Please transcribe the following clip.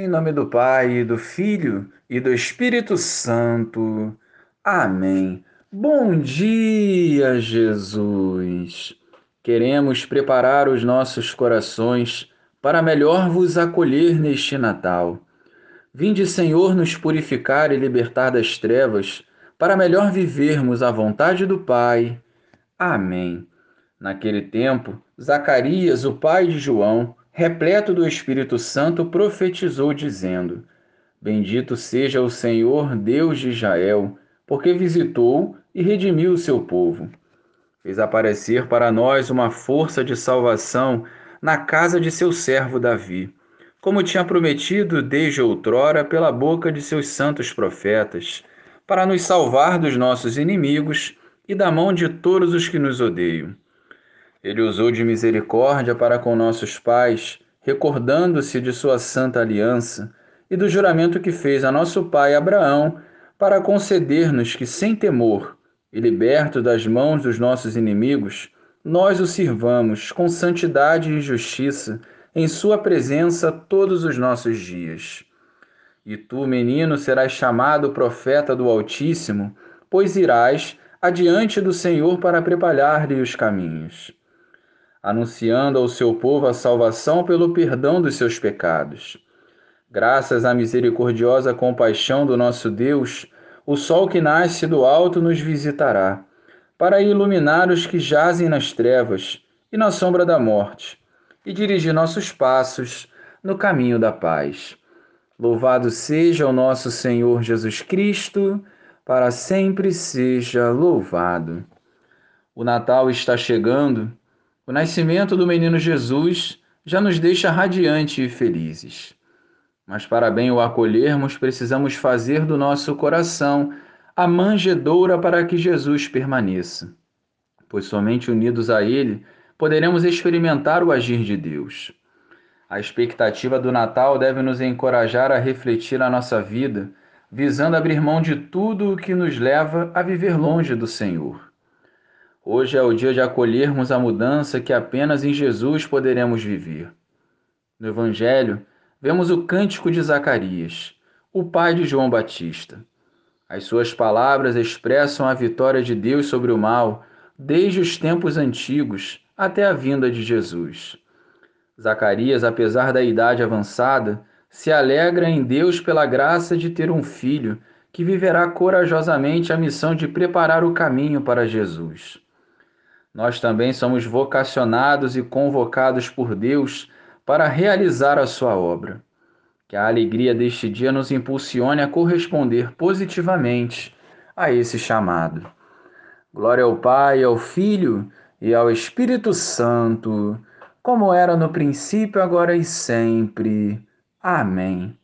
Em nome do Pai, do Filho e do Espírito Santo. Amém. Bom dia, Jesus. Queremos preparar os nossos corações para melhor vos acolher neste Natal. Vinde, Senhor, nos purificar e libertar das trevas, para melhor vivermos a vontade do Pai. Amém. Naquele tempo, Zacarias, o pai de João, repleto do Espírito Santo, profetizou, dizendo: Bendito seja o Senhor, Deus de Israel, porque visitou e redimiu o seu povo. Fez aparecer para nós uma força de salvação na casa de seu servo Davi, como tinha prometido desde outrora pela boca de seus santos profetas, para nos salvar dos nossos inimigos e da mão de todos os que nos odeiam ele usou de misericórdia para com nossos pais, recordando-se de sua santa aliança e do juramento que fez a nosso pai Abraão para conceder-nos que, sem temor e liberto das mãos dos nossos inimigos, nós o sirvamos com santidade e justiça em Sua presença todos os nossos dias. E tu, menino, serás chamado profeta do Altíssimo, pois irás adiante do Senhor para preparar-lhe os caminhos anunciando ao seu povo a salvação pelo perdão dos seus pecados. Graças à misericordiosa compaixão do nosso Deus, o sol que nasce do alto nos visitará, para iluminar os que jazem nas trevas e na sombra da morte, e dirigir nossos passos no caminho da paz. Louvado seja o nosso Senhor Jesus Cristo, para sempre seja louvado. O Natal está chegando o nascimento do menino Jesus já nos deixa radiantes e felizes. Mas para bem o acolhermos, precisamos fazer do nosso coração a manjedoura para que Jesus permaneça, pois somente unidos a Ele poderemos experimentar o agir de Deus. A expectativa do Natal deve nos encorajar a refletir a nossa vida, visando abrir mão de tudo o que nos leva a viver longe do Senhor. Hoje é o dia de acolhermos a mudança que apenas em Jesus poderemos viver. No Evangelho, vemos o cântico de Zacarias, o pai de João Batista. As suas palavras expressam a vitória de Deus sobre o mal desde os tempos antigos até a vinda de Jesus. Zacarias, apesar da idade avançada, se alegra em Deus pela graça de ter um filho que viverá corajosamente a missão de preparar o caminho para Jesus nós também somos vocacionados e convocados por Deus para realizar a sua obra. Que a alegria deste dia nos impulsione a corresponder positivamente a esse chamado. Glória ao Pai, ao Filho e ao Espírito Santo, como era no princípio, agora e sempre. Amém.